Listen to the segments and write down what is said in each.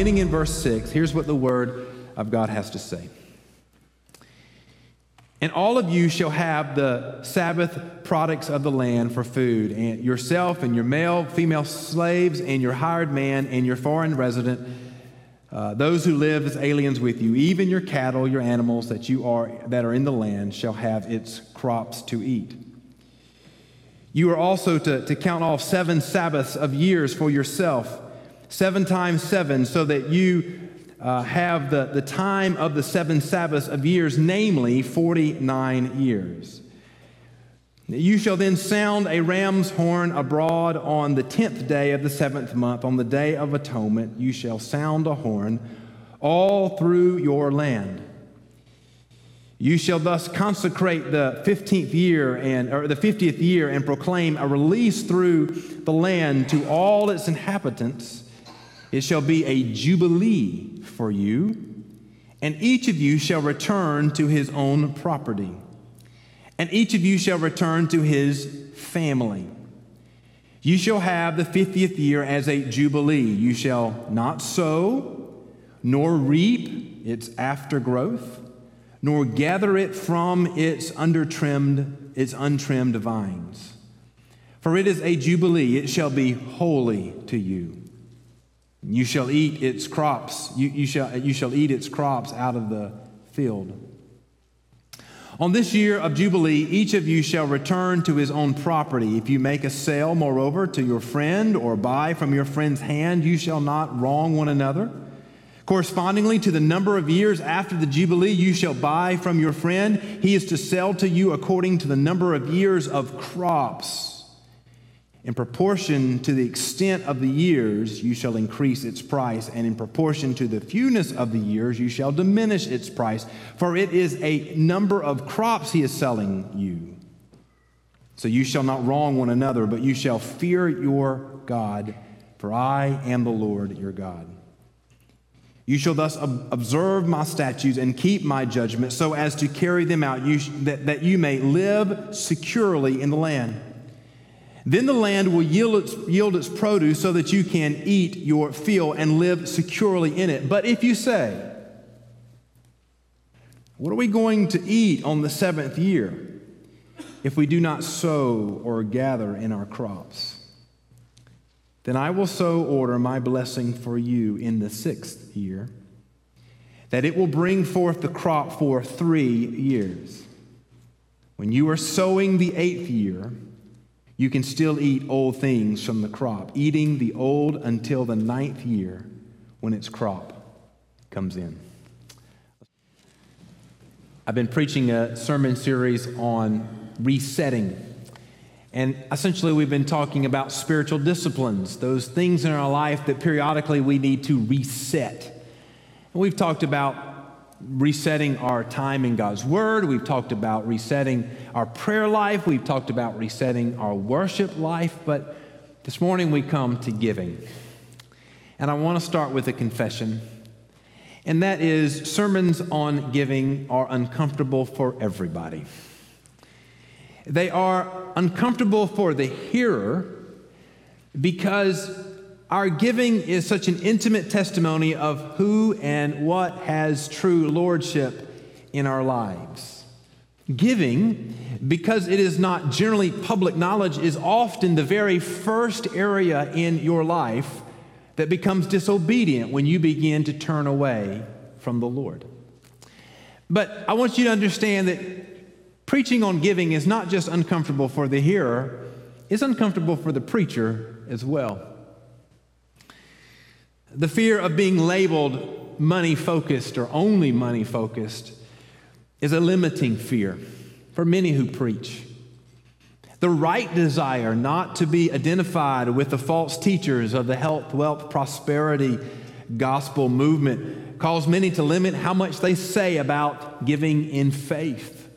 chapter 25, beginning in verse 6, here's what the word of God has to say. And all of you shall have the Sabbath products of the land for food, and yourself and your male, female slaves, and your hired man, and your foreign resident, uh, those who live as aliens with you, even your cattle, your animals that you are that are in the land shall have its crops to eat. You are also to, to count off seven Sabbaths of years for yourself, seven times seven, so that you uh, have the, the time of the seven Sabbaths of years, namely 49 years. You shall then sound a ram's horn abroad on the tenth day of the seventh month, on the day of atonement. You shall sound a horn all through your land. You shall thus consecrate the 15th year and or the 50th year and proclaim a release through the land to all its inhabitants. It shall be a jubilee for you, and each of you shall return to his own property, and each of you shall return to his family. You shall have the 50th year as a jubilee. You shall not sow, nor reap its aftergrowth nor gather it from its undertrimmed, its untrimmed vines. For it is a jubilee, it shall be holy to you. You shall eat its crops, you, you, shall, you shall eat its crops out of the field. On this year of Jubilee, each of you shall return to his own property. If you make a sale, moreover, to your friend or buy from your friend's hand, you shall not wrong one another. Correspondingly to the number of years after the Jubilee, you shall buy from your friend. He is to sell to you according to the number of years of crops. In proportion to the extent of the years, you shall increase its price, and in proportion to the fewness of the years, you shall diminish its price. For it is a number of crops he is selling you. So you shall not wrong one another, but you shall fear your God, for I am the Lord your God. You shall thus observe my statutes and keep my judgments so as to carry them out, you sh- that, that you may live securely in the land. Then the land will yield its, yield its produce so that you can eat your fill and live securely in it. But if you say, What are we going to eat on the seventh year if we do not sow or gather in our crops? Then I will so order my blessing for you in the sixth year, that it will bring forth the crop for three years. When you are sowing the eighth year, you can still eat old things from the crop, eating the old until the ninth year when its crop comes in. I've been preaching a sermon series on resetting and essentially, we've been talking about spiritual disciplines, those things in our life that periodically we need to reset. And we've talked about resetting our time in God's Word. We've talked about resetting our prayer life. We've talked about resetting our worship life. But this morning we come to giving. And I want to start with a confession. And that is sermons on giving are uncomfortable for everybody. They are uncomfortable for the hearer because our giving is such an intimate testimony of who and what has true lordship in our lives. Giving, because it is not generally public knowledge, is often the very first area in your life that becomes disobedient when you begin to turn away from the Lord. But I want you to understand that Preaching on giving is not just uncomfortable for the hearer, it's uncomfortable for the preacher as well. The fear of being labeled money focused or only money focused is a limiting fear for many who preach. The right desire not to be identified with the false teachers of the health, wealth, prosperity gospel movement cause many to limit how much they say about giving in faith.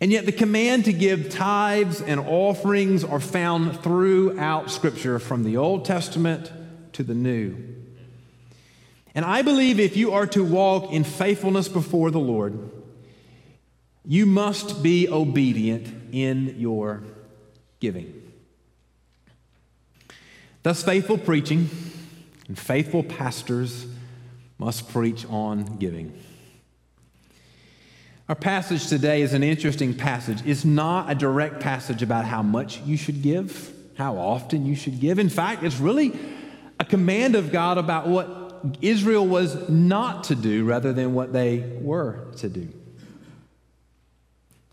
And yet, the command to give tithes and offerings are found throughout Scripture, from the Old Testament to the New. And I believe if you are to walk in faithfulness before the Lord, you must be obedient in your giving. Thus, faithful preaching And faithful pastors must preach on giving. Our passage today is an interesting passage. It's not a direct passage about how much you should give, how often you should give. In fact, it's really command of God about what Israel was not to do rather than what they were to do.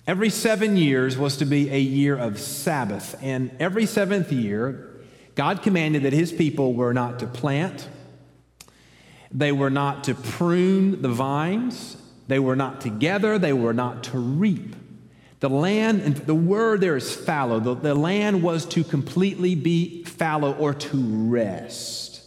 Every seven years was to be a year of Sabbath, and every seventh year, God commanded that his people were not to plant, they were not to prune the vines, they were not together, they were not to reap. The land, and the word there is fallow. The, the land was to completely be fallow or to rest.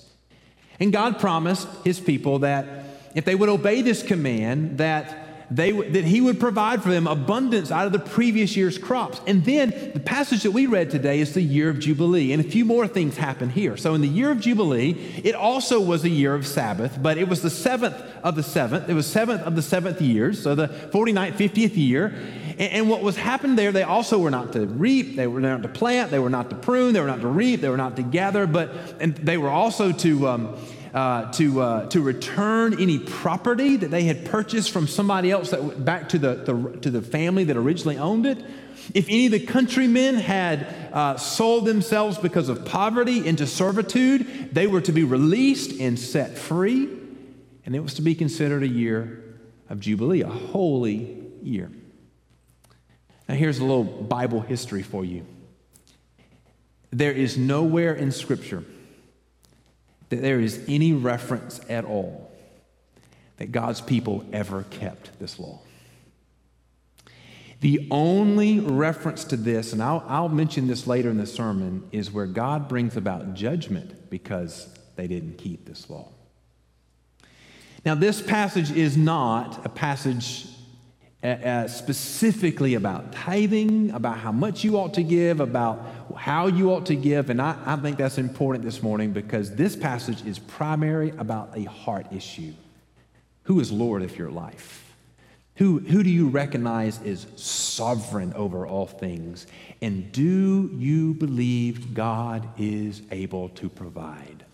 And God promised his people that if they would obey this command, that they, that he would provide for them abundance out of the previous year's crops. And then the passage that we read today is the year of Jubilee. And a few more things happen here. So in the year of Jubilee, it also was a year of Sabbath, but it was the seventh of the seventh. It was seventh of the seventh years, so the 49th, 50th year. And, and what was happened there, they also were not to reap, they were not to plant, they were not to prune, they were not to reap, they were not to gather, but and they were also to. Um, uh, to, uh, to return any property that they had purchased from somebody else that back to the, the, to the family that originally owned it. If any of the countrymen had uh, sold themselves because of poverty into servitude, they were to be released and set free, and it was to be considered a year of Jubilee, a holy year. Now, here's a little Bible history for you. There is nowhere in Scripture that there is any reference at all that God's people ever kept this law. The only reference to this, and I'll, I'll, mention this later in the sermon, is where God brings about judgment because they didn't keep this law. Now, this passage is not a passage uh, uh, specifically about tithing, about how much you ought to give, about how you ought to give. And I, I think that's important this morning because this passage is primary about a heart issue. Who is Lord of your life? Who, who do you recognize is sovereign over all things? And do you believe God is able to provide?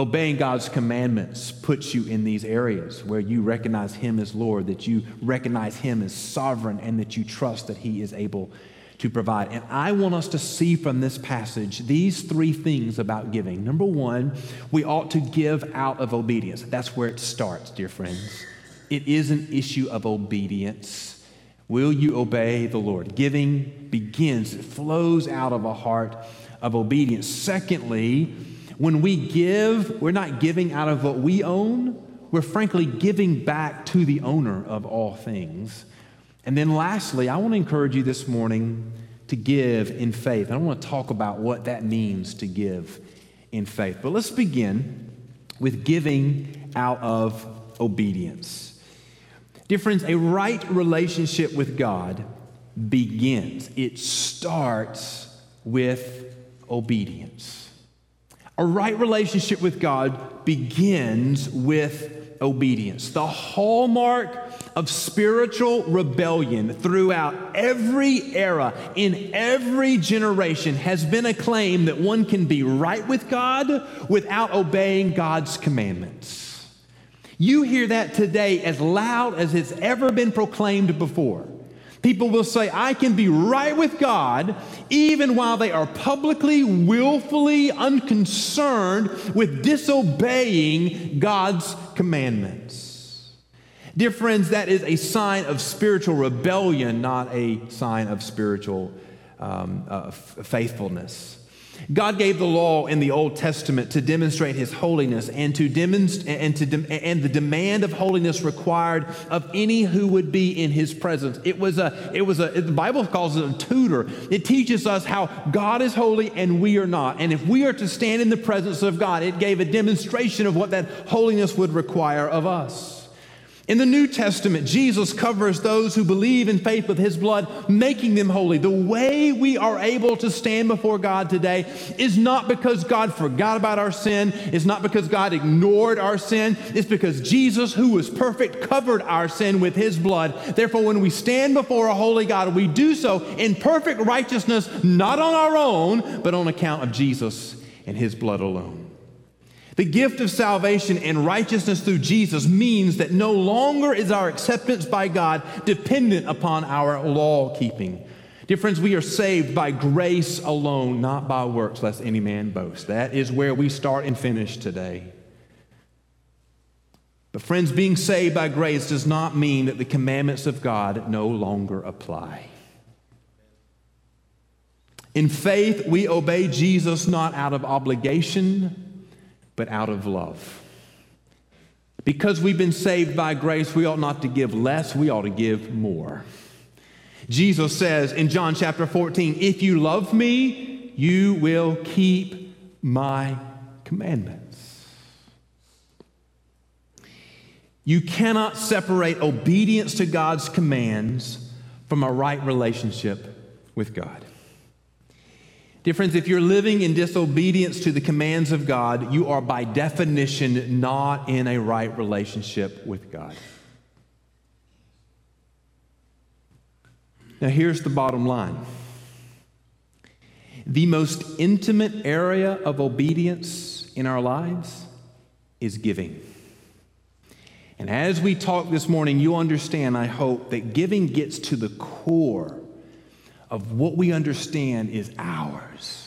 Obeying God's commandments puts you in these areas where you recognize Him as Lord, that you recognize Him as sovereign, and that you trust that He is able to provide. And I want us to see from this passage these three things about giving. Number one, we ought to give out of obedience. That's where it starts, dear friends. It is an issue of obedience. Will you obey the Lord? Giving begins, it flows out of a heart of obedience. Secondly, when we give, we're not giving out of what we own, we're frankly giving back to the owner of all things. And then lastly, I want to encourage you this morning to give in faith. I want to talk about what that means to give in faith. But let's begin with giving out of obedience. Dear friends, a right relationship with God begins, it starts with obedience. A right relationship with God begins with obedience. The hallmark of spiritual rebellion throughout every era, in every generation, has been a claim that one can be right with God without obeying God's commandments. You hear that today as loud as it's ever been proclaimed before. People will say, I can be right with God even while they are publicly, willfully unconcerned with disobeying God's commandments. Dear friends, that is a sign of spiritual rebellion, not a sign of spiritual um, uh, faithfulness. God gave the law in the Old Testament to demonstrate his holiness and to demonstrate and to de- and the demand of holiness required of any who would be in his presence. It was a it was a the Bible calls it a tutor. It teaches us how God is holy and we are not. And if we are to stand in the presence of God, it gave a demonstration of what that holiness would require of us. In the New Testament, Jesus covers those who believe in faith with his blood, making them holy. The way we are able to stand before God today is not because God forgot about our sin, it's not because God ignored our sin, it's because Jesus, who was perfect, covered our sin with his blood. Therefore, when we stand before a holy God, we do so in perfect righteousness, not on our own, but on account of Jesus and his blood alone. The gift of salvation and righteousness through Jesus means that no longer is our acceptance by God dependent upon our law keeping. Dear friends, we are saved by grace alone, not by works, lest any man boast. That is where we start and finish today. But, friends, being saved by grace does not mean that the commandments of God no longer apply. In faith, we obey Jesus not out of obligation, but out of love. Because we've been saved by grace, we ought not to give less, we ought to give more. Jesus says in John chapter 14, If you love me, you will keep my commandments. You cannot separate obedience to God's commands from a right relationship with God. Dear friends, if you're living in disobedience to the commands of God, you are by definition not in a right relationship with God. Now, here's the bottom line the most intimate area of obedience in our lives is giving. And as we talk this morning, you understand, I hope, that giving gets to the core of what we understand is ours.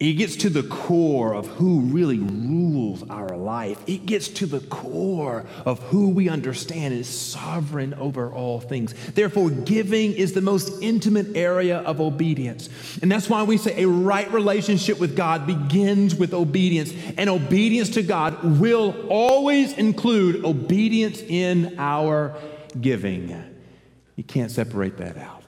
It gets to the core of who really rules our life. It gets to the core of who we understand is sovereign over all things. Therefore, giving is the most intimate area of obedience. And that's why we say a right relationship with God begins with obedience. And obedience to God will always include obedience in our giving. You can't separate that out.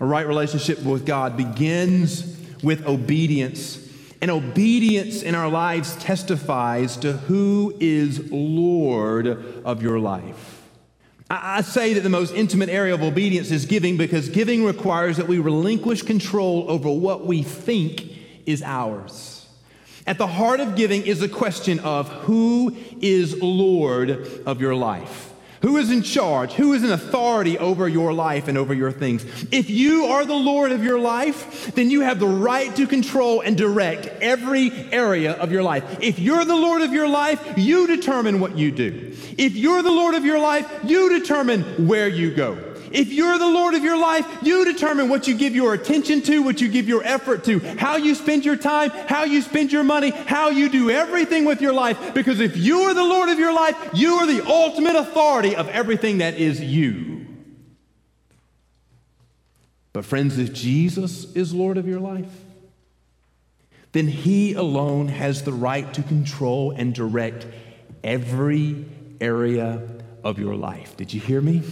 A right relationship with God begins with obedience. And obedience in our lives testifies to who is Lord of your life. I say that the most intimate area of obedience is giving because giving requires that we relinquish control over what we think is ours. At the heart of giving is the question of who is Lord of your life. Who is in charge? Who is in authority over your life and over your things? If you are the Lord of your life, then you have the right to control and direct every area of your life. If you're the Lord of your life, you determine what you do. If you're the Lord of your life, you determine where you go. If you're the Lord of your life, you determine what you give your attention to, what you give your effort to, how you spend your time, how you spend your money, how you do everything with your life. Because if you are the Lord of your life, you are the ultimate authority of everything that is you. But, friends, if Jesus is Lord of your life, then He alone has the right to control and direct every area of your life. Did you hear me?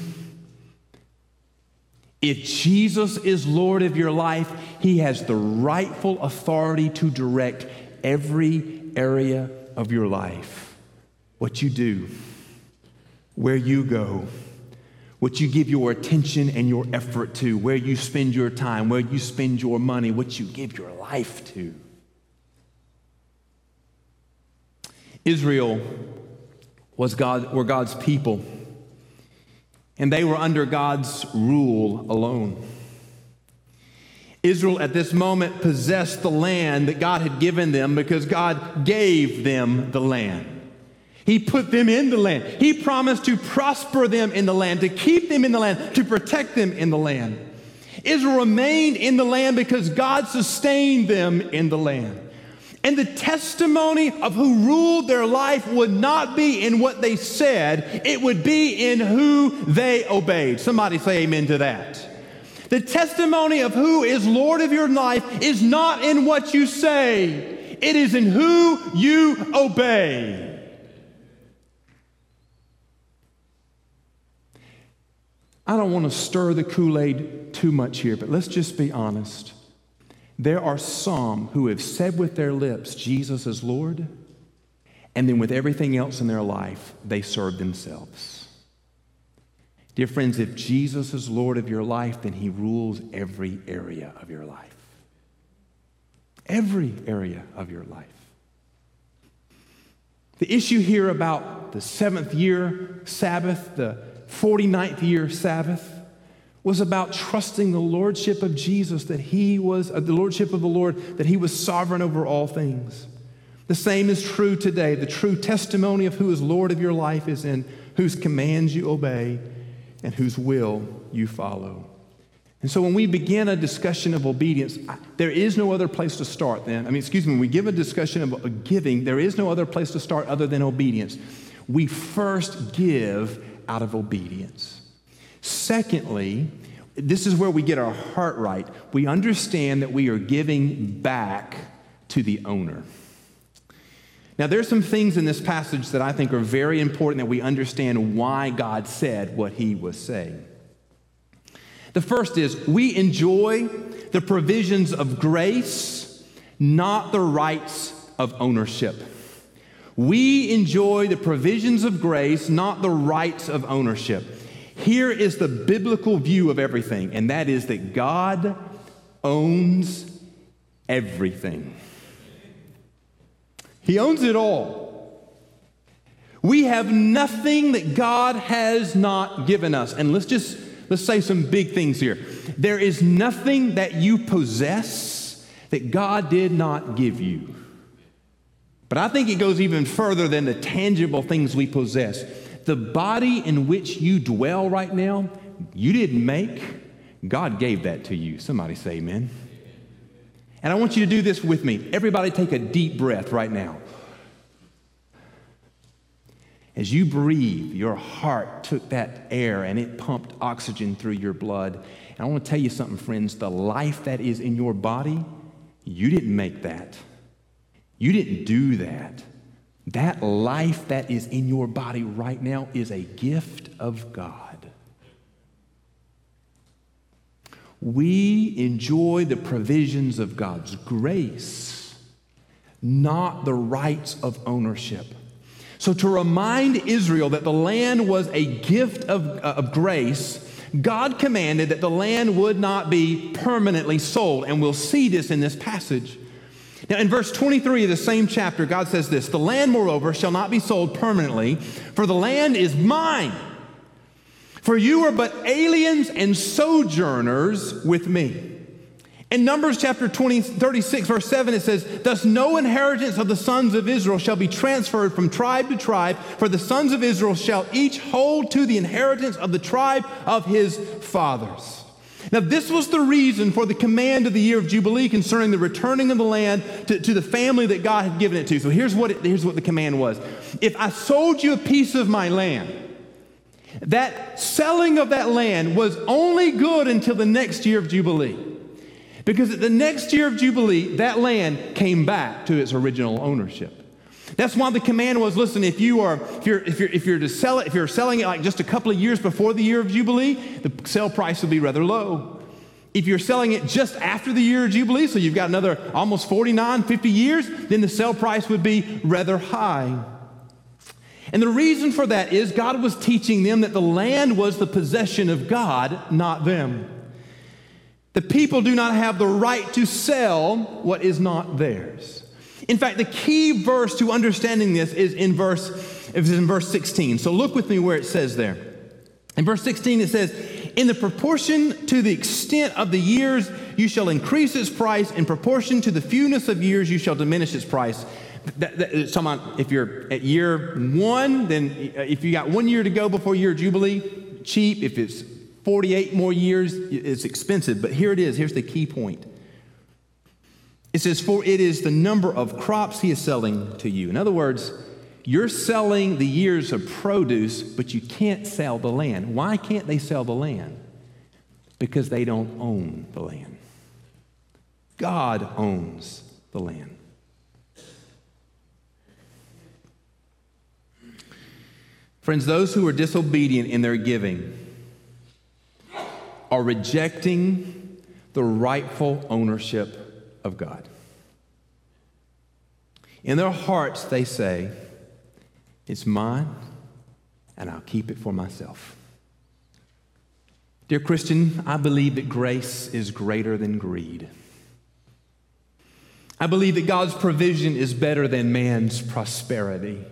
If Jesus is Lord of your life, He has the rightful authority to direct every area of your life. What you do, where you go, what you give your attention and your effort to, where you spend your time, where you spend your money, what you give your life to. Israel was God, were God's people and they were under God's rule alone. Israel at this moment possessed the land that God had given them because God gave them the land. He put them in the land. He promised to prosper them in the land, to keep them in the land, to protect them in the land. Israel remained in the land because God sustained them in the land. And the testimony of who ruled their life would not be in what they said, it would be in who they obeyed. Somebody say amen to that. The testimony of who is Lord of your life is not in what you say, it is in who you obey. I don't want to stir the Kool Aid too much here, but let's just be honest. There are some who have said with their lips, Jesus is Lord, and then with everything else in their life, they serve themselves. Dear friends, if Jesus is Lord of your life, then he rules every area of your life. Every area of your life. The issue here about the seventh year Sabbath, the 49th year Sabbath, was about trusting the lordship of Jesus, that he was, uh, the lordship of the Lord, that he was sovereign over all things. The same is true today. The true testimony of who is Lord of your life is in whose commands you obey and whose will you follow. And so when we begin a discussion of obedience, there is no other place to start then. I mean, excuse me, when we give a discussion of giving, there is no other place to start other than obedience. We first give out of obedience. Secondly, this is where we get our heart right. We understand that we are giving back to the owner. Now, there's some things in this passage that I think are very important that we understand why God said what he was saying. The first is we enjoy the provisions of grace, not the rights of ownership. We enjoy the provisions of grace, not the rights of ownership. Here is the biblical view of everything, and that is that God owns everything. He owns it all. We have nothing that God has not given us. And let's just let's say some big things here. There is nothing that you possess that God did not give you. But I think it goes even further than the tangible things we possess. The body in which you dwell right now, you didn't make. God gave that to you. Somebody say amen. And I want you to do this with me. Everybody take a deep breath right now. As you breathe, your heart took that air and it pumped oxygen through your blood. And I want to tell you something, friends the life that is in your body, you didn't make that. You didn't do that. That life that is in your body right now is a gift of God. We enjoy the provisions of God's grace, not the rights of ownership. So, to remind Israel that the land was a gift of, uh, of grace, God commanded that the land would not be permanently sold. And we'll see this in this passage. Now, in verse 23 of the same chapter, God says this The land, moreover, shall not be sold permanently, for the land is mine. For you are but aliens and sojourners with me. In Numbers chapter 20, 36, verse 7, it says, Thus no inheritance of the sons of Israel shall be transferred from tribe to tribe, for the sons of Israel shall each hold to the inheritance of the tribe of his fathers. Now, this was the reason for the command of the year of Jubilee concerning the returning of the land to, to the family that God had given it to. So here's what, it, here's what the command was If I sold you a piece of my land, that selling of that land was only good until the next year of Jubilee. Because at the next year of Jubilee, that land came back to its original ownership. That's why the command was listen, if you are if you're if you're if you're to sell it, if you're selling it like just a couple of years before the year of Jubilee, the sale price will be rather low. If you're selling it just after the year of Jubilee, so you've got another almost 49, 50 years, then the sale price would be rather high. And the reason for that is God was teaching them that the land was the possession of God, not them. The people do not have the right to sell what is not theirs. In fact, the key verse to understanding this is in verse, is in verse 16. So look with me where it says there. In verse 16, it says, In the proportion to the extent of the years, you shall increase its price. In proportion to the fewness of years, you shall diminish its price. That, that, so if you're at year one, then uh, if you got one year to go before year Jubilee, cheap. If it's 48 more years, it's expensive. But here it is. Here's the key point. It says, For it is the number of crops he is selling to you. In other words, you're selling the years of produce, but you can't sell the land. Why can't they sell the land? Because they don't own the land. God owns the land. Friends, those who are disobedient in their giving, are rejecting the rightful ownership of God. In their hearts, they say, It's mine, and I'll keep it for myself. Dear Christian, I believe that grace is greater than greed. I believe that God's provision is better than man's prosperity.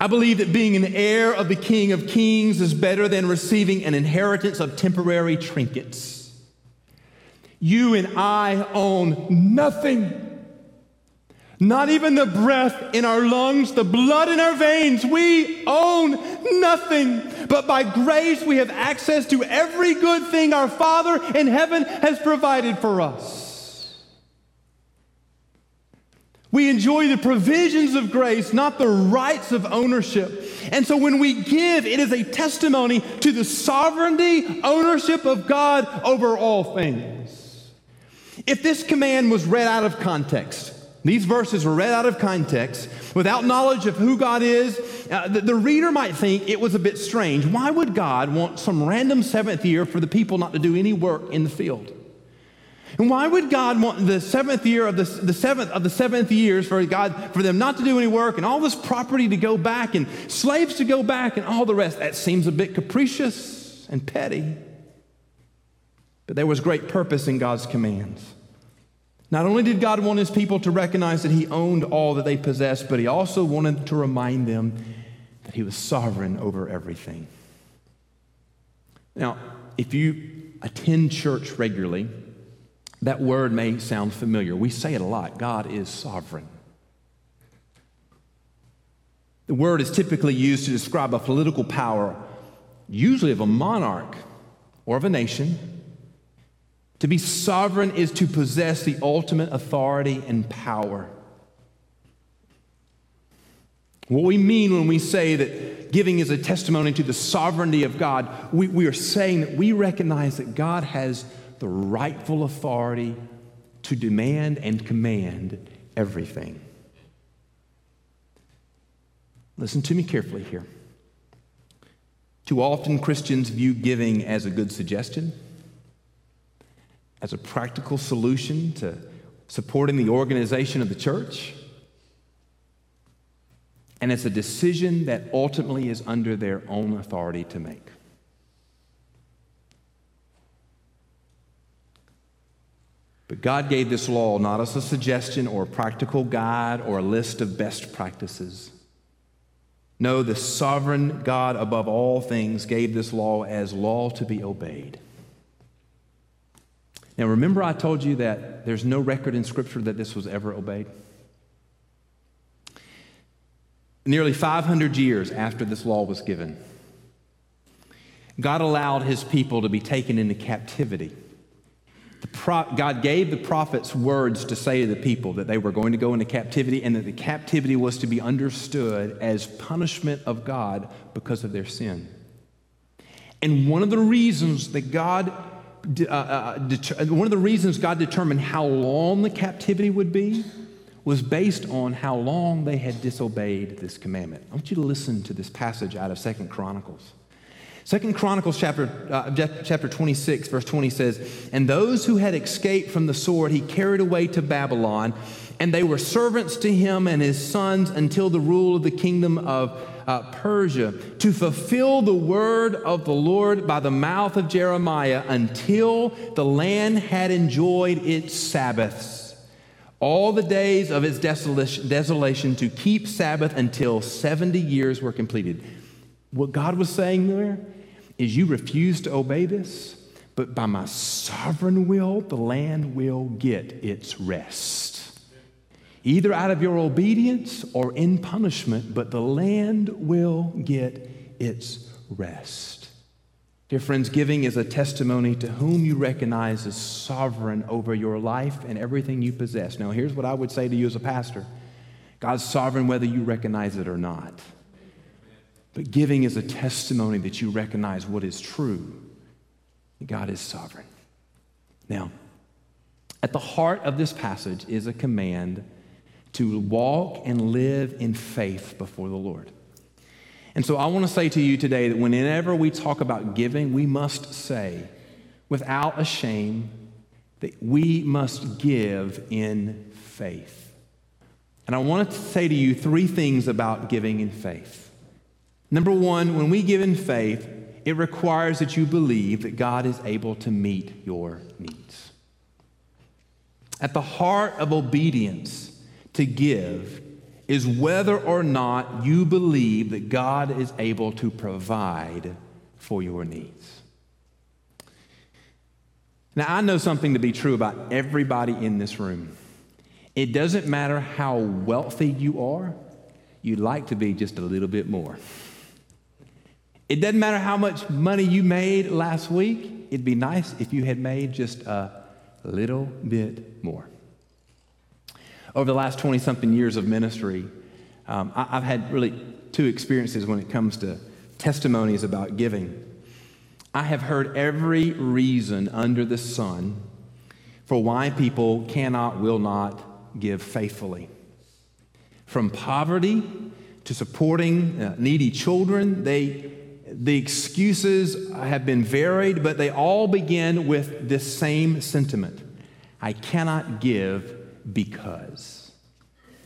I believe that being an heir of the King of Kings is better than receiving an inheritance of temporary trinkets. You and I own nothing. not even the breath in our lungs, the blood in our veins. We own nothing. But by grace, we have access to every good thing our Father in heaven has provided for us. We enjoy the provisions of grace, not the rights of ownership. And so when we give, it is a testimony to the sovereignty, ownership of God over all things. If this command was read out of context, these verses were read out of context without knowledge of who God is. Uh, the, the, reader might think it was a bit strange. Why would God want some random seventh year for the people not to do any work in the field? And why would God want the seventh year of the, the seventh of the seventh years for God for them not to do any work and all this property to go back and slaves to go back and all the rest? That seems a bit capricious and petty. But there was great purpose in God's commands. Not only did God want his people to recognize that he owned all that they possessed, but he also wanted to remind them that he was sovereign over everything. Now, if you attend church regularly, that word may sound familiar. We say it a lot God is sovereign. The word is typically used to describe a political power, usually of a monarch or of a nation. To be sovereign is to possess the ultimate authority and power. What we mean when we say that giving is a testimony to the sovereignty of God, we, we are saying that we recognize that God has the rightful authority to demand and command everything. Listen to me carefully here. Too often, Christians view giving as a good suggestion, as a practical solution to supporting the organization of the church, and it's a decision that ultimately is under their own authority to make. But God gave this law not as a suggestion or a practical guide or a list of best practices. No, the sovereign God above all things gave this law as law to be obeyed. Now, remember, I told you that there's no record in Scripture that this was ever obeyed? Nearly 500 years after this law was given, God allowed his people to be taken into captivity pro- God gave the prophets words to say to the people that they were going to go into captivity and that the captivity was to be understood as punishment of God because of their sin. And one of the reasons that God uh, uh, det- one of the reasons God determined how long the captivity would be was based on how long they had disobeyed this commandment. I want you to listen to this passage out of Second Chronicles. Second Chronicles chapter, uh, chapter 26, verse 20 says, And those who had escaped from the sword he carried away to Babylon, and they were servants to him and his sons until the rule of the kingdom of uh, Persia, to fulfill the word of the Lord by the mouth of Jeremiah until the land had enjoyed its Sabbaths. All the days of its desolation, desolation to keep Sabbath until 70 years were completed. What God was saying there is you refuse to obey this, but by my sovereign will, the land will get its rest. Either out of your obedience or in punishment, but the land will get its rest. Dear friends, giving is a testimony to whom you recognize as sovereign over your life and everything you possess. Now, here's what I would say to you as a pastor God's sovereign whether you recognize it or not. But giving is a testimony that you recognize what is true. God is sovereign. Now, at the heart of this passage is a command to walk and live in faith before the Lord. And so I want to say to you today that whenever we talk about giving, we must say without a shame that we must give in faith. And I want to say to you three things about giving in faith. Number one, when we give in faith, it requires that you believe that God is able to meet your needs. At the heart of obedience to give is whether or not you believe that God is able to provide for your needs. Now, I know something to be true about everybody in this room. It doesn't matter how wealthy you are, you'd like to be just a little bit more. It doesn't matter how much money you made last week, it'd be nice if you had made just a little bit more. Over the last 20 something years of ministry, um, I, have had really two experiences when it comes to testimonies about giving. I have heard every reason under the sun for why people cannot, will not give faithfully. From poverty to supporting uh, needy children, they, the excuses have been varied, but they all begin with this same sentiment I cannot give because.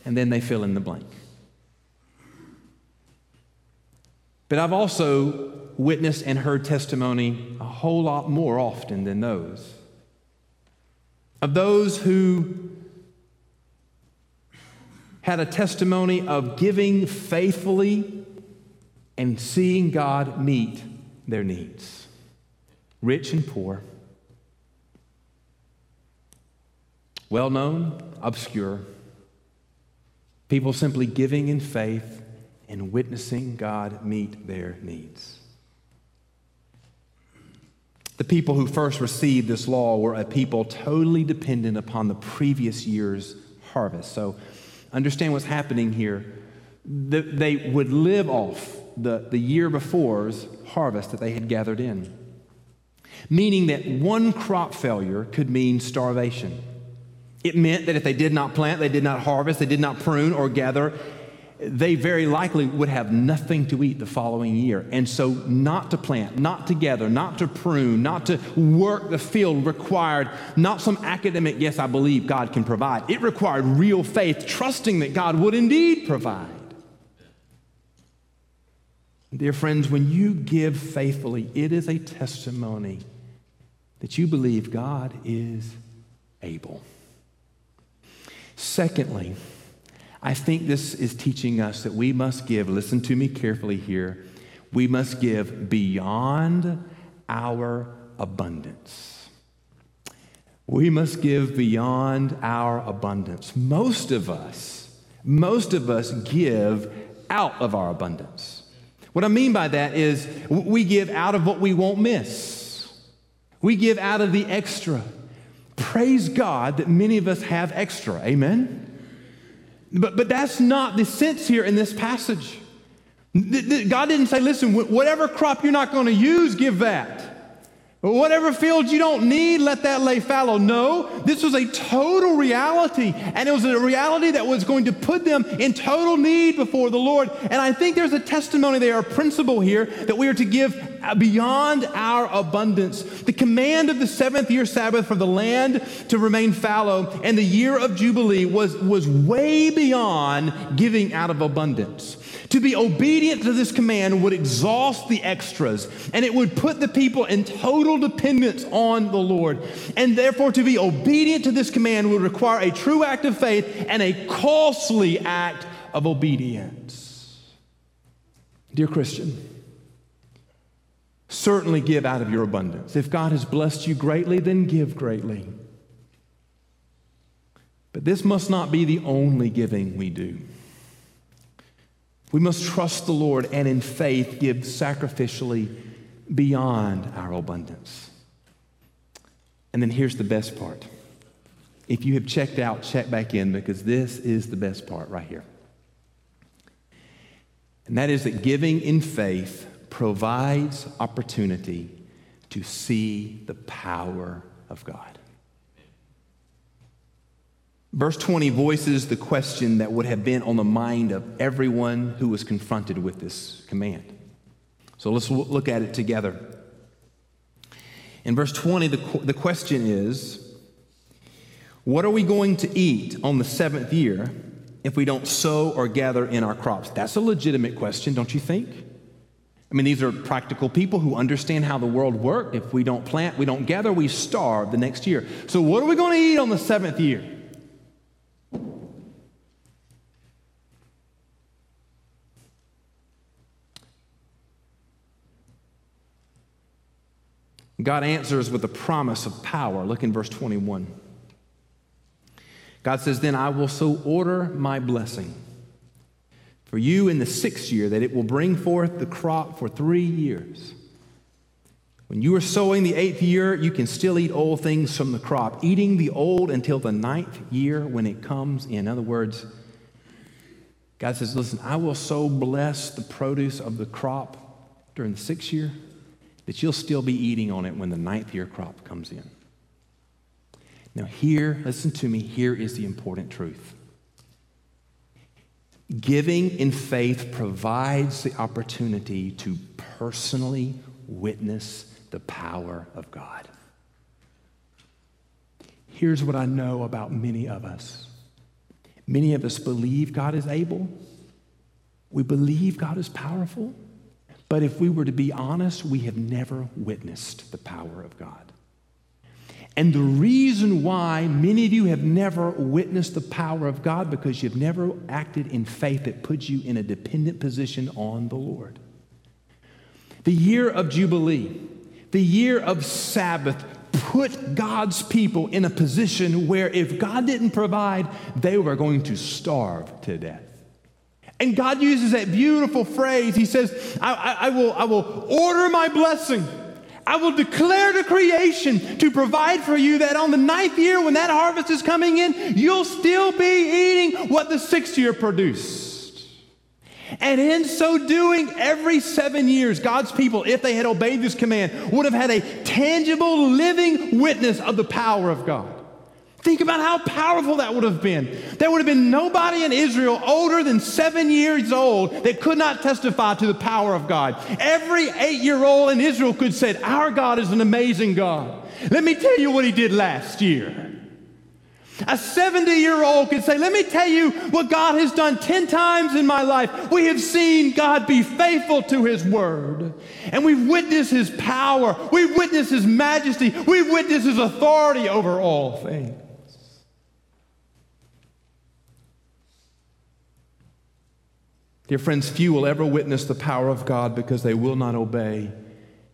And then they fill in the blank. But I've also witnessed and heard testimony a whole lot more often than those of those who had a testimony of giving faithfully and seeing God meet their needs, rich and poor, well known, obscure, people simply giving in faith and witnessing God meet their needs. The people who first received this law were a people totally dependent upon the previous year's harvest. So understand what's happening here. They would live off the, the year before's harvest that they had gathered in, meaning that one crop failure could mean starvation. It meant that if they did not plant, they did not harvest, they did not prune or gather, they very likely would have nothing to eat the following year. And so, not to plant, not to gather, not to prune, not to work the field required not some academic, yes, I believe God can provide. It required real faith, trusting that God would indeed provide. Dear friends, when you give faithfully, it is a testimony that you believe God is able. Secondly, I think this is teaching us that we must give, listen to me carefully here, we must give beyond our abundance. We must give beyond our abundance. Most of us, most of us give out of our abundance. What I mean by that is we give out of what we won't miss. We give out of the extra. Praise God that many of us have extra. Amen? But, but that's not the sense here in this passage. God didn't say, listen, whatever crop you're not going to use, give that. Whatever fields you don't need, let that lay fallow. No, this was a total reality. And it was a reality that was going to put them in total need before the Lord. And I think there's a testimony there, a principle here, that we are to give beyond our abundance. The command of the seventh year Sabbath for the land to remain fallow and the year of Jubilee was, was way beyond giving out of abundance. To be obedient to this command would exhaust the extras and it would put the people in total dependence on the Lord. And therefore, to be obedient to this command would require a true act of faith and a costly act of obedience. Dear Christian, certainly give out of your abundance. If God has blessed you greatly, then give greatly. But this must not be the only giving we do. We must trust the Lord and in faith give sacrificially beyond our abundance. And then here's the best part. If you have checked out, check back in because this is the best part right here. And that is that giving in faith provides opportunity to see the power of God. Verse 20 voices the question that would have been on the mind of everyone who was confronted with this command. So let's look at it together. In verse 20, the, the question is What are we going to eat on the seventh year if we don't sow or gather in our crops? That's a legitimate question, don't you think? I mean, these are practical people who understand how the world worked. If we don't plant, we don't gather, we starve the next year. So, what are we going to eat on the seventh year? God answers with a promise of power. Look in verse 21. God says, Then I will so order my blessing for you in the sixth year that it will bring forth the crop for three years. When you are sowing the eighth year, you can still eat old things from the crop, eating the old until the ninth year when it comes in. Other words, God says, Listen, I will so bless the produce of the crop during the sixth year that you'll still be eating on it when the ninth year crop comes in. Now, here, listen to me, here is the important truth. Giving in faith provides the opportunity to personally witness the power of God. Here's what I know about many of us many of us believe God is able, we believe God is powerful, but if we were to be honest, we have never witnessed the power of God. And the reason why many of you have never witnessed the power of God because you've never acted in faith that puts you in a dependent position on the Lord. The year of Jubilee the year of Sabbath put God's people in a position where if God didn't provide, they were going to starve to death. And God uses that beautiful phrase. He says, I, I, I, will, I will order my blessing. I will declare to creation to provide for you that on the ninth year, when that harvest is coming in, you'll still be eating what the sixth year produced. And in so doing, every seven years, God's people, if they had obeyed this command, would have had a tangible, living witness of the power of God. Think about how powerful that would have been. There would have been nobody in Israel older than seven years old that could not testify to the power of God. Every eight year old in Israel could say, Our God is an amazing God. Let me tell you what he did last year. A 70 year old could say, Let me tell you what God has done 10 times in my life. We have seen God be faithful to his word. And we've witnessed his power. We've witnessed his majesty. We've witnessed his authority over all things. Dear friends, few will ever witness the power of God because they will not obey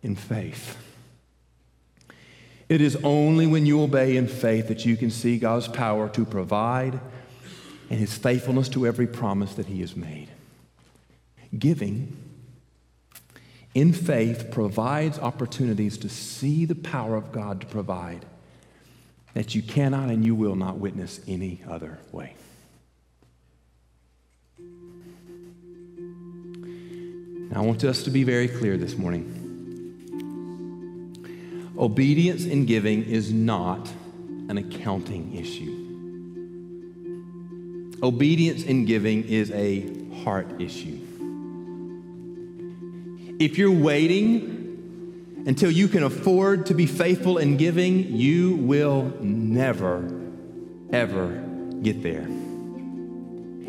in faith. It is only when you obey in faith that you can see God's power to provide and his faithfulness to every promise that he has made. Giving in faith provides opportunities to see the power of God to provide that you cannot and you will not witness any other way. I want us to be very clear this morning. Obedience in giving is not an accounting issue. Obedience in giving is a heart issue. If you're waiting until you can afford to be faithful in giving, you will never, ever get there.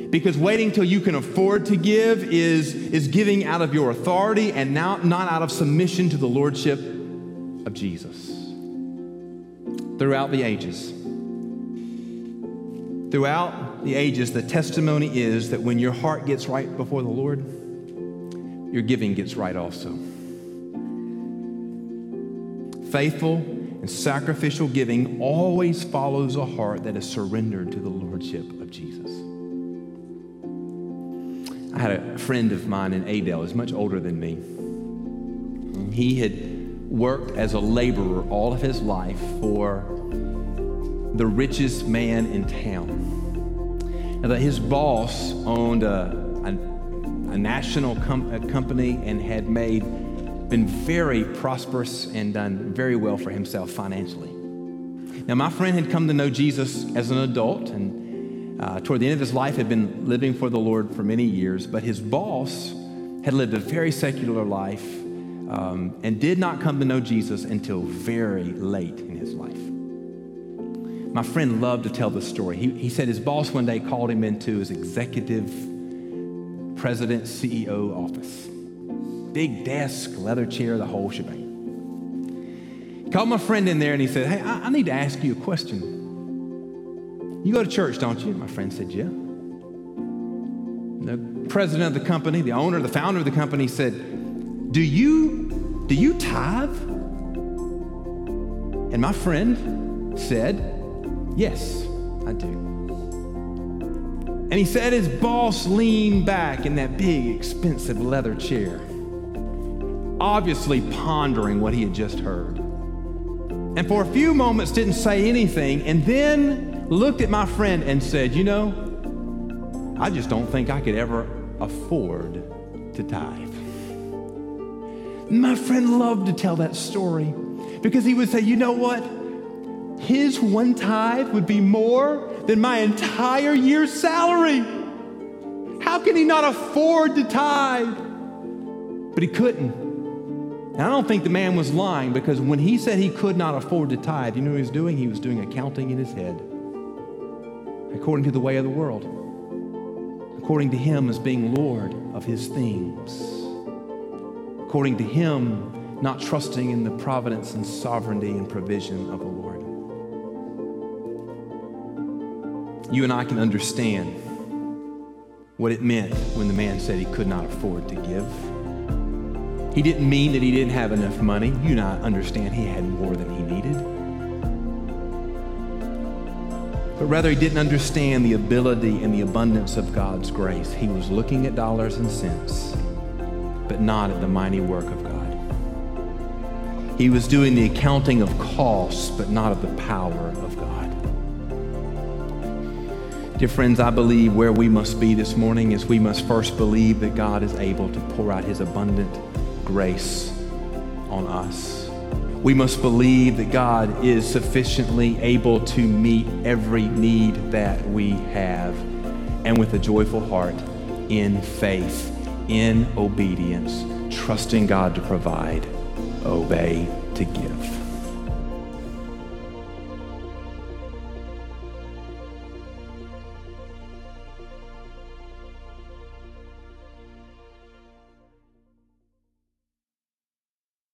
Because waiting till you can afford to give is, is giving out of your authority and now, not out of submission to the Lordship of Jesus throughout the ages. Throughout the ages, the testimony is that when your heart gets right before the Lord, your giving gets right also. Faithful and sacrificial giving always follows a heart that is surrendered to the Lordship of Jesus. I had a friend of mine in Adel, he's much older than me. He had worked as a laborer all of his life for the richest man in town. And that his boss owned a, a, a national com- a company and had made, been very prosperous and done very well for himself financially. Now, my friend had come to know Jesus as an adult and uh, toward the end of his life had been living for the Lord for many years, but his boss had lived a very secular life um, and did not come to know Jesus until very late in his life. My friend loved to tell the story. He, he said his boss one day called him into his executive president CEO office. Big desk, leather chair, the whole shebang. He called my friend in there and he said, Hey, I, I need to ask you a question. You go to church, don't you? My friend said, Yeah. The president of the company, the owner, the founder of the company said, do you do you tithe? And my friend said, Yes, I do. And he said his boss leaned back in that big, expensive leather chair, obviously pondering what he had just heard. And for a few moments didn't say anything, and then looked at my friend and said, You know, I just don't think I could ever afford to tithe. My friend loved to tell that story because he would say, you know what? His one tithe would be more than my entire year's salary. How can he not afford to tithe? But he couldn't. And I don't think the man was lying because when he said he could not afford to tithe, you know what he was doing? He was doing accounting in his head according to the way of the world, according to him as being Lord of his things, according to him not trusting in the providence and sovereignty and provision of the Lord. You and I can understand what it meant when the man said he could not afford to give. He didn't mean that he didn't have enough money. You and I understand he had more than he needed. But rather, he didn't understand the ability and the abundance of God's grace. He was looking at dollars and cents, but not at the mighty work of God. He was doing the accounting of costs, but not of the power of God. Dear friends, I believe where we must be this morning is we must first believe that God is able to pour out his abundant grace on us. We must believe that God is sufficiently able to meet every need that we have, and with a joyful heart, in faith, in obedience, trusting God to provide obey to give.